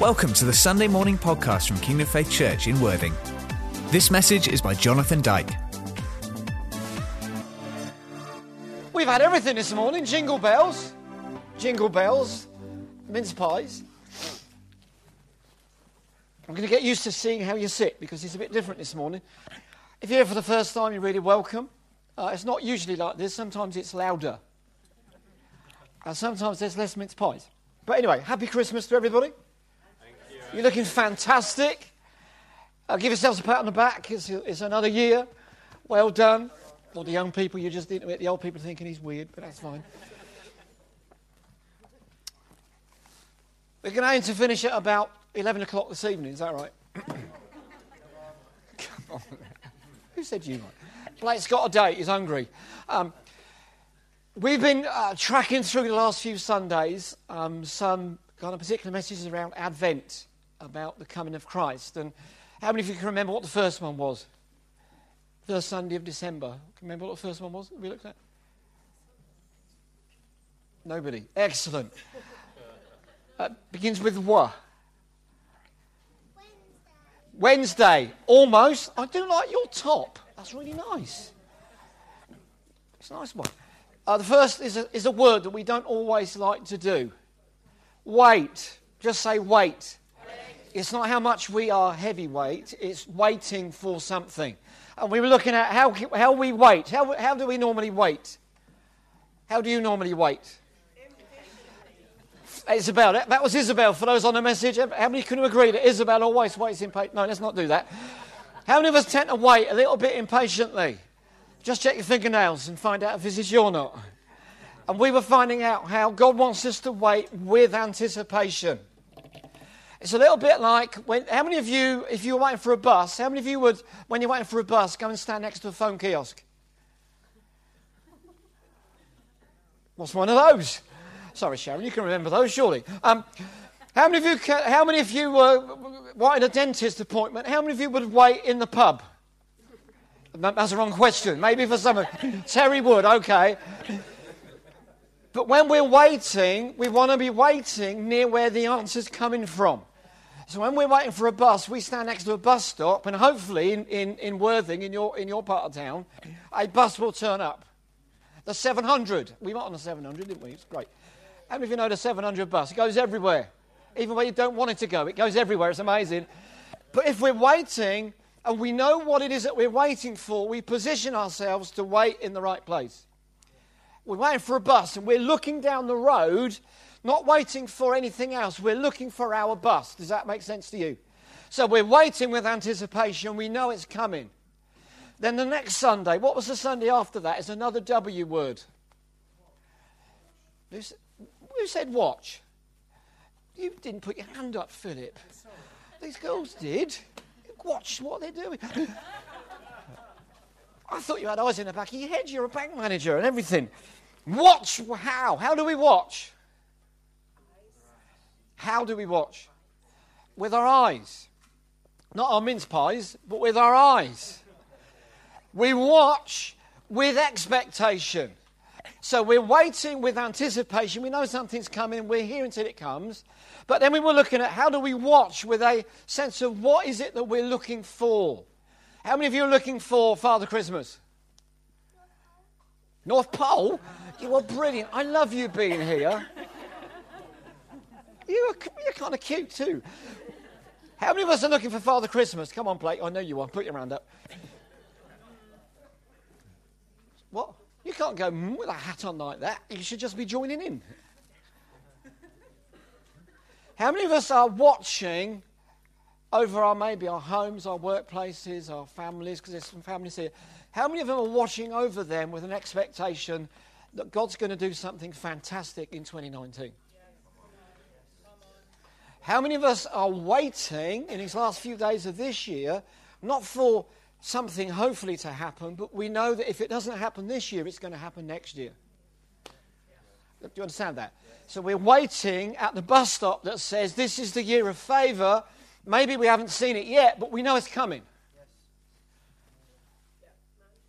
Welcome to the Sunday morning podcast from Kingdom Faith Church in Worthing. This message is by Jonathan Dyke. We've had everything this morning jingle bells, jingle bells, mince pies. I'm going to get used to seeing how you sit because it's a bit different this morning. If you're here for the first time, you're really welcome. Uh, it's not usually like this, sometimes it's louder. And sometimes there's less mince pies. But anyway, happy Christmas to everybody. You. are looking fantastic. Uh, give yourselves a pat on the back. It's, it's another year. Well done. All the young people, you just didn't the old people thinking he's weird, but that's fine. We're going to aim to finish at about 11 o'clock this evening, is that right? Come on. Who said you? Might? Blake's got a date, he's hungry. Um, we've been uh, tracking through the last few Sundays um, some kind of particular messages around Advent, about the coming of Christ. And how many of you can remember what the first one was? First Sunday of December. Can you remember what the first one was we looked at? Nobody. Excellent. Uh, begins with what? Wednesday. Almost. I do like your top. That's really nice. It's a nice one. Uh, the first is a, is a word that we don't always like to do. Wait. Just say wait. It's not how much we are heavyweight, it's waiting for something. And we were looking at how, how we wait. How, how do we normally wait? How do you normally wait? Isabel, that was Isabel for those on the message. How many can agree that Isabel always waits impatiently? No, let's not do that. How many of us tend to wait a little bit impatiently? Just check your fingernails and find out if this is you or not. And we were finding out how God wants us to wait with anticipation. It's a little bit like when, how many of you, if you were waiting for a bus, how many of you would, when you're waiting for a bus, go and stand next to a phone kiosk? What's one of those? Sorry, Sharon, you can remember those, surely. Um, how many of you? How many of you were wanted a dentist appointment? How many of you would wait in the pub? That's the wrong question. Maybe for some. of Terry would. Okay. But when we're waiting, we want to be waiting near where the answer's coming from. So when we're waiting for a bus, we stand next to a bus stop, and hopefully in, in, in Worthing, in your, in your part of town, a bus will turn up. The 700. We went on the 700, didn't we? It's great. How many of you know the 700 bus? It goes everywhere. Even where you don't want it to go, it goes everywhere. It's amazing. But if we're waiting and we know what it is that we're waiting for, we position ourselves to wait in the right place. We're waiting for a bus and we're looking down the road, not waiting for anything else. We're looking for our bus. Does that make sense to you? So we're waiting with anticipation. We know it's coming. Then the next Sunday, what was the Sunday after that? Is another W word. Who said watch? You didn't put your hand up, Philip. These girls did. Watch what they're doing. I thought you had eyes in the back of your head. You're a bank manager and everything. Watch how? How do we watch? How do we watch? With our eyes. Not our mince pies, but with our eyes. We watch with expectation. So we're waiting with anticipation. We know something's coming. We're here until it comes. But then we were looking at how do we watch with a sense of what is it that we're looking for? How many of you are looking for Father Christmas? North Pole? You are brilliant. I love you being here. You're, you're kind of cute too. How many of us are looking for Father Christmas? Come on, Blake. I know you are. Put your hand up. What? You can't go mm, with a hat on like that. You should just be joining in. How many of us are watching over our maybe our homes, our workplaces, our families, because there's some families here. How many of them are watching over them with an expectation that God's going to do something fantastic in 2019? How many of us are waiting in these last few days of this year, not for something hopefully to happen, but we know that if it doesn't happen this year, it's going to happen next year. Do you understand that? So we're waiting at the bus stop that says this is the year of favour. Maybe we haven't seen it yet, but we know it's coming.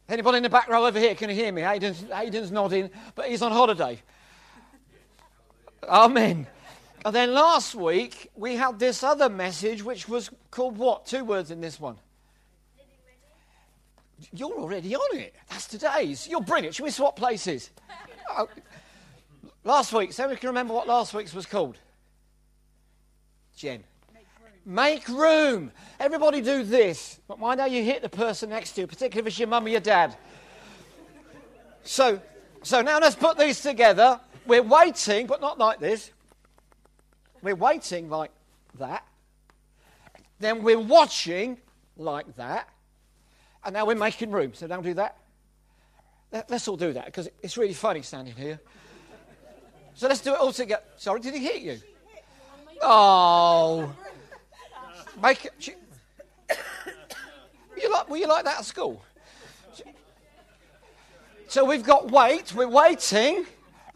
Anybody in the back row over here can you hear me? Hayden's, Hayden's nodding, but he's on holiday. Amen. And then last week, we had this other message, which was called what? Two words in this one. You're already on it. That's today's. You're brilliant. Should we swap places? Oh, last week, so we can remember what last week's was called. Jen. Make room. Make room. Everybody do this. But mind how you hit the person next to you, particularly if it's your mum or your dad. So, so now let's put these together. We're waiting, but not like this. We're waiting like that. Then we're watching like that. And now we're making room. So don't do that. Let's all do that because it's really funny standing here. So let's do it all together. Sorry, did he hit you? Oh. Make it. Were you like, were you like that at school? So we've got wait, we're waiting,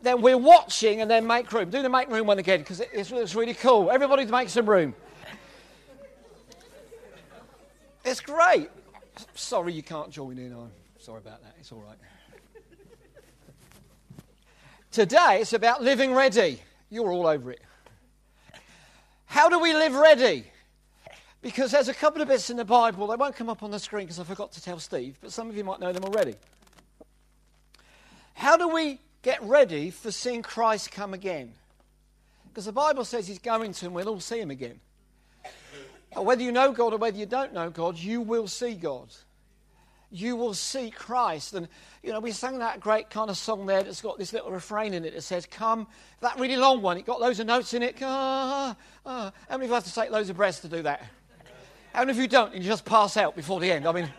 then we're watching, and then make room. Do the make room one again because it's, it's really cool. Everybody make some room. It's great. Sorry you can't join in. I'm sorry about that. It's all right. Today it's about living ready. You're all over it. How do we live ready? Because there's a couple of bits in the Bible, they won't come up on the screen because I forgot to tell Steve, but some of you might know them already. How do we get ready for seeing Christ come again? Because the Bible says he's going to, and we'll all see him again. Whether you know God or whether you don't know God, you will see God. You will see Christ. And, you know, we sang that great kind of song there that's got this little refrain in it that says, Come, that really long one, it got loads of notes in it. Ah, ah. How many of you have to take loads of breaths to do that? How many of you don't and you just pass out before the end? I mean,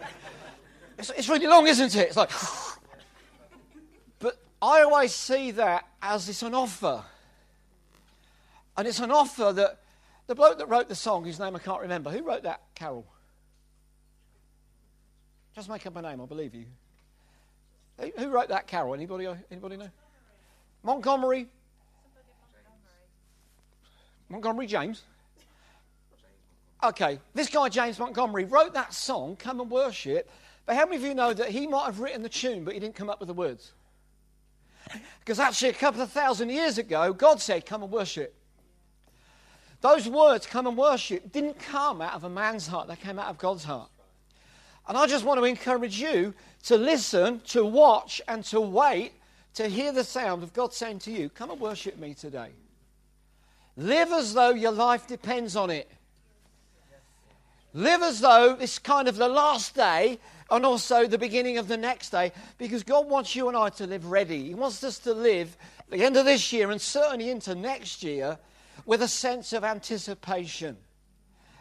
it's, it's really long, isn't it? It's like, I always see that as it's an offer. And it's an offer that the bloke that wrote the song, whose name I can't remember, who wrote that carol? Just make up a name, I believe you. Who wrote that carol? Anybody, anybody know? Montgomery. Montgomery James. Okay, this guy James Montgomery wrote that song, Come and Worship, but how many of you know that he might have written the tune, but he didn't come up with the words? Because actually, a couple of thousand years ago, God said, Come and worship. Those words, come and worship, didn't come out of a man's heart, they came out of God's heart. And I just want to encourage you to listen, to watch, and to wait to hear the sound of God saying to you, Come and worship me today. Live as though your life depends on it. Live as though it's kind of the last day and also the beginning of the next day because God wants you and I to live ready. He wants us to live the end of this year and certainly into next year with a sense of anticipation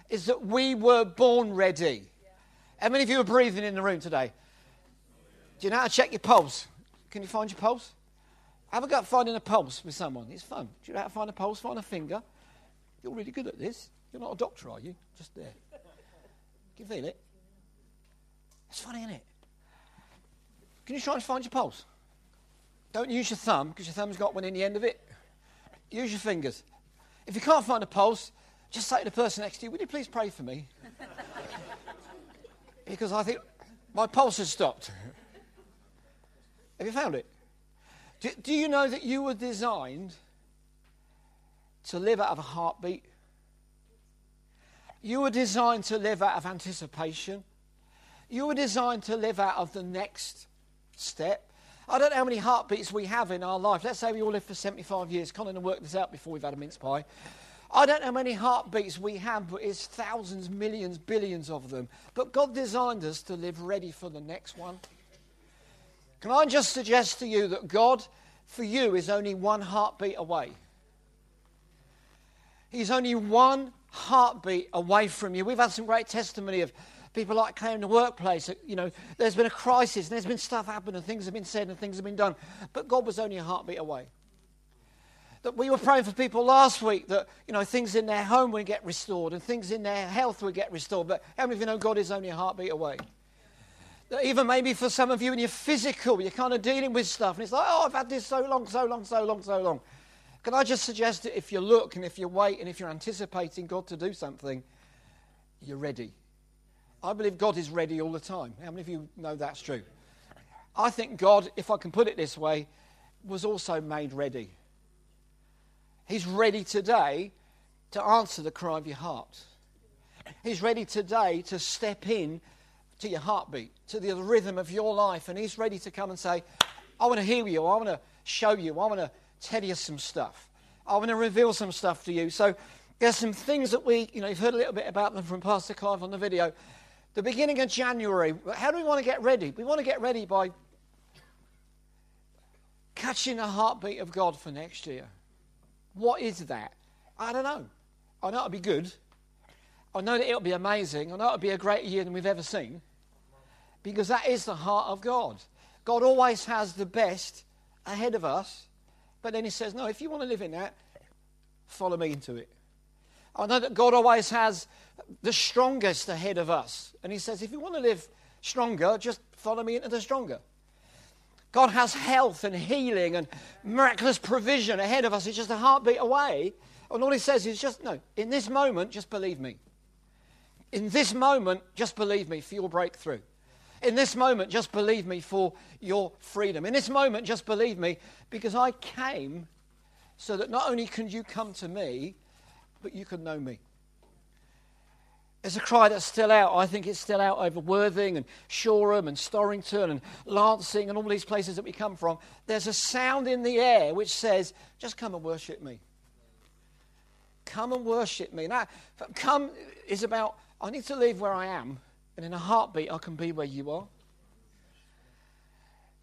is that we were born ready. How many of you are breathing in the room today? Do you know how to check your pulse? Can you find your pulse? Have a go at finding a pulse with someone. It's fun. Do you know how to find a pulse? Find a finger. You're really good at this. You're not a doctor, are you? Just there. Can you feel it? It's funny, isn't it? Can you try and find your pulse? Don't use your thumb because your thumb's got one in the end of it. Use your fingers. If you can't find a pulse, just say to the person next to you, Would you please pray for me? because I think my pulse has stopped. Have you found it? Do, do, you know that you were designed to live out of a heartbeat? You were designed to live out of anticipation. You were designed to live out of the next step. I don't know how many heartbeats we have in our life. Let's say we all live for 75 years. Colin and work this out before we've had a mince pie. I don't know how many heartbeats we have, but it's thousands, millions, billions of them. But God designed us to live ready for the next one. Can I just suggest to you that God, for you, is only one heartbeat away? He's only one heartbeat away from you. We've had some great testimony of people like Claire in the workplace. You know, there's been a crisis and there's been stuff happen and things have been said and things have been done. But God was only a heartbeat away. That we were praying for people last week that, you know, things in their home would get restored and things in their health would get restored. But how many of you know God is only a heartbeat away? That even maybe for some of you in your physical, you're kind of dealing with stuff and it's like, oh, I've had this so long, so long, so long, so long. Can I just suggest that if you look and if you wait and if you're anticipating God to do something, you're ready. I believe God is ready all the time. How many of you know that's true? I think God, if I can put it this way, was also made ready. He's ready today to answer the cry of your heart. He's ready today to step in to your heartbeat, to the rhythm of your life, and He's ready to come and say, I want to hear you, I want to show you, I want to tell you some stuff, I want to reveal some stuff to you. So there's some things that we, you know, you've heard a little bit about them from Pastor Clive on the video. The beginning of January, how do we want to get ready? We want to get ready by catching the heartbeat of God for next year. What is that? I don't know. I know it'll be good. I know that it'll be amazing. I know it'll be a greater year than we've ever seen. Because that is the heart of God. God always has the best ahead of us. But then He says, No, if you want to live in that, follow me into it. I know that God always has the strongest ahead of us. And He says, If you want to live stronger, just follow me into the stronger. God has health and healing and miraculous provision ahead of us. It's just a heartbeat away. And all he says is just, no, in this moment, just believe me. In this moment, just believe me for your breakthrough. In this moment, just believe me for your freedom. In this moment, just believe me because I came so that not only can you come to me, but you can know me. There's a cry that's still out. I think it's still out over Worthing and Shoreham and Storrington and Lancing and all these places that we come from. There's a sound in the air which says, just come and worship me. Come and worship me. Now, come is about, I need to leave where I am, and in a heartbeat, I can be where you are.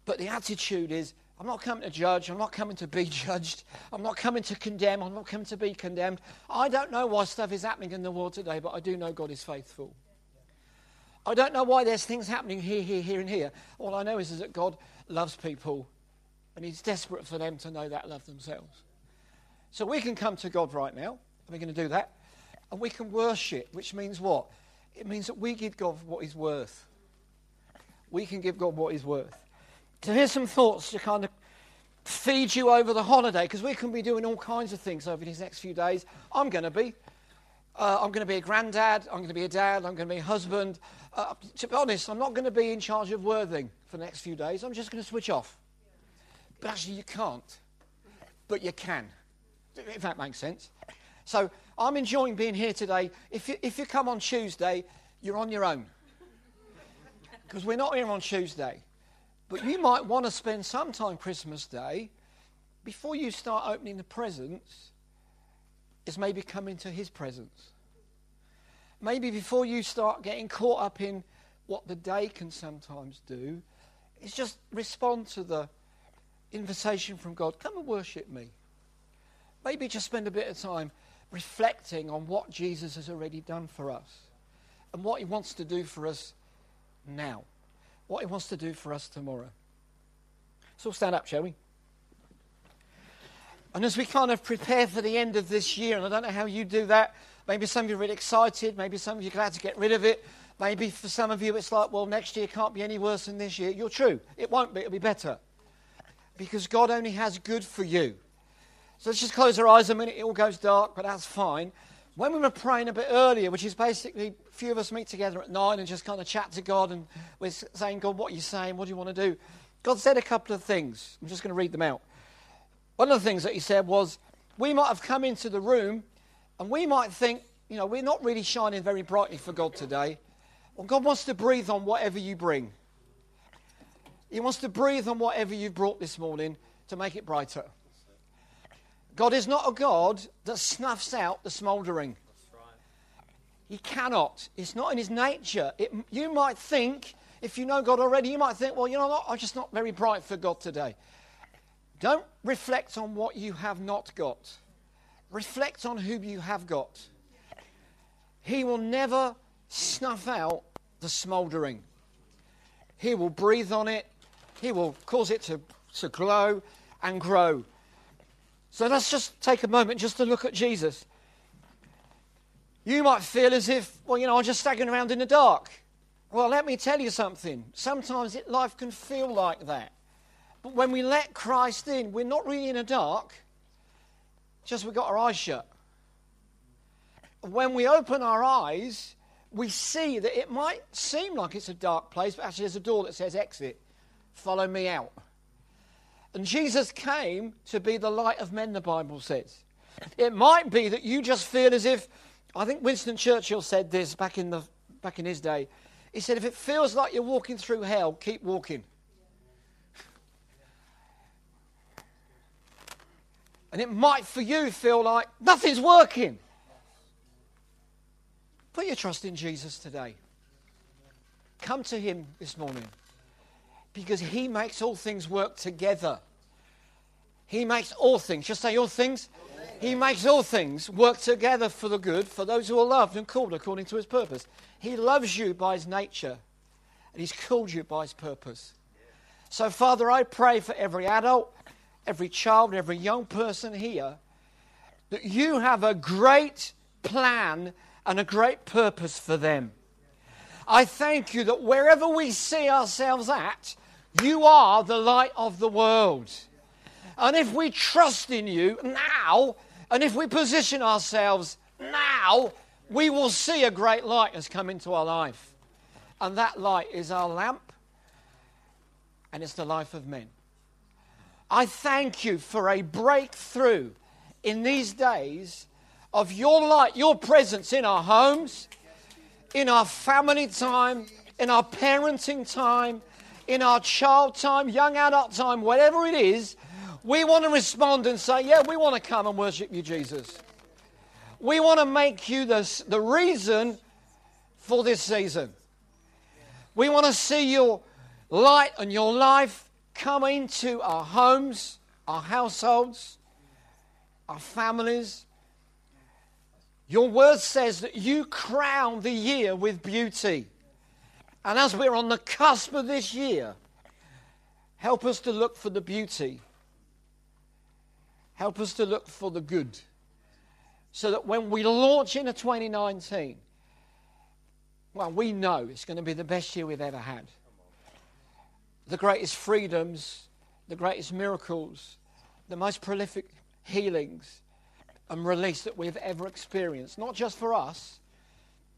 But the attitude is, I'm not coming to judge. I'm not coming to be judged. I'm not coming to condemn. I'm not coming to be condemned. I don't know why stuff is happening in the world today, but I do know God is faithful. I don't know why there's things happening here, here, here, and here. All I know is, is that God loves people, and He's desperate for them to know that love themselves. So we can come to God right now, and we're going to do that, and we can worship, which means what? It means that we give God what He's worth. We can give God what He's worth. So here's some thoughts to kind of feed you over the holiday, because we can be doing all kinds of things over these next few days. I'm going to be. Uh, I'm going to be a granddad. I'm going to be a dad. I'm going to be a husband. Uh, to be honest, I'm not going to be in charge of Worthing for the next few days. I'm just going to switch off. But actually, you can't. But you can, if that makes sense. So I'm enjoying being here today. If you, if you come on Tuesday, you're on your own. Because we're not here on Tuesday. But you might want to spend some time Christmas Day before you start opening the presents, is maybe come into his presence. Maybe before you start getting caught up in what the day can sometimes do, is just respond to the invitation from God come and worship me. Maybe just spend a bit of time reflecting on what Jesus has already done for us and what he wants to do for us now what He wants to do for us tomorrow. So stand up, shall we? And as we kind of prepare for the end of this year, and I don't know how you do that, maybe some of you are really excited, maybe some of you are glad to get rid of it, maybe for some of you it's like, well, next year can't be any worse than this year. You're true. It won't be, it'll be better. Because God only has good for you. So let's just close our eyes a minute. It all goes dark, but that's fine. When we were praying a bit earlier, which is basically a few of us meet together at nine and just kind of chat to God and we're saying, God, what are you saying? What do you want to do? God said a couple of things. I'm just going to read them out. One of the things that He said was, we might have come into the room and we might think, you know, we're not really shining very brightly for God today. Well, God wants to breathe on whatever you bring. He wants to breathe on whatever you've brought this morning to make it brighter. God is not a God that snuffs out the smouldering. He cannot. It's not in his nature. It, you might think, if you know God already, you might think, well, you know what? I'm just not very bright for God today. Don't reflect on what you have not got. Reflect on who you have got. He will never snuff out the smouldering. He will breathe on it. He will cause it to, to glow and grow. So let's just take a moment just to look at Jesus. You might feel as if, well, you know, I'm just staggering around in the dark. Well, let me tell you something. Sometimes it, life can feel like that. But when we let Christ in, we're not really in the dark, just we've got our eyes shut. When we open our eyes, we see that it might seem like it's a dark place, but actually there's a door that says exit. Follow me out. And Jesus came to be the light of men, the Bible says. It might be that you just feel as if, I think Winston Churchill said this back in, the, back in his day. He said, if it feels like you're walking through hell, keep walking. And it might for you feel like nothing's working. Put your trust in Jesus today. Come to Him this morning because He makes all things work together. He makes all things, just say all things. He makes all things work together for the good for those who are loved and called according to His purpose. He loves you by His nature and He's called you by His purpose. So, Father, I pray for every adult, every child, every young person here that you have a great plan and a great purpose for them. I thank you that wherever we see ourselves at, you are the light of the world. And if we trust in you now, and if we position ourselves now, we will see a great light has come into our life. And that light is our lamp, and it's the life of men. I thank you for a breakthrough in these days of your light, your presence in our homes, in our family time, in our parenting time, in our child time, young adult time, whatever it is, we want to respond and say, Yeah, we want to come and worship you, Jesus. We want to make you the, the reason for this season. We want to see your light and your life come into our homes, our households, our families, your word says that you crown the year with beauty. And as we're on the cusp of this year, help us to look for the beauty. Help us to look for the good. So that when we launch into 2019, well, we know it's going to be the best year we've ever had. The greatest freedoms, the greatest miracles, the most prolific healings, and release that we've ever experienced, not just for us,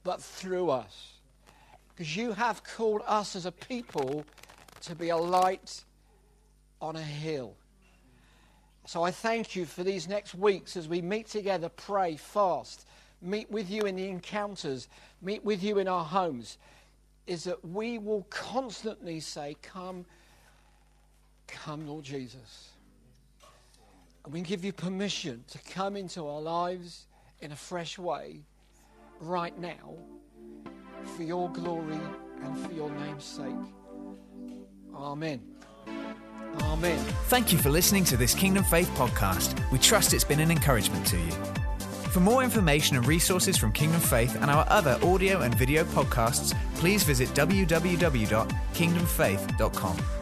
but through us. Because you have called us as a people to be a light on a hill. So I thank you for these next weeks as we meet together, pray, fast, meet with you in the encounters, meet with you in our homes, is that we will constantly say, Come, come, Lord Jesus. And we give you permission to come into our lives in a fresh way right now for your glory and for your name's sake. Amen. Amen. Thank you for listening to this Kingdom Faith podcast. We trust it's been an encouragement to you. For more information and resources from Kingdom Faith and our other audio and video podcasts, please visit www.kingdomfaith.com.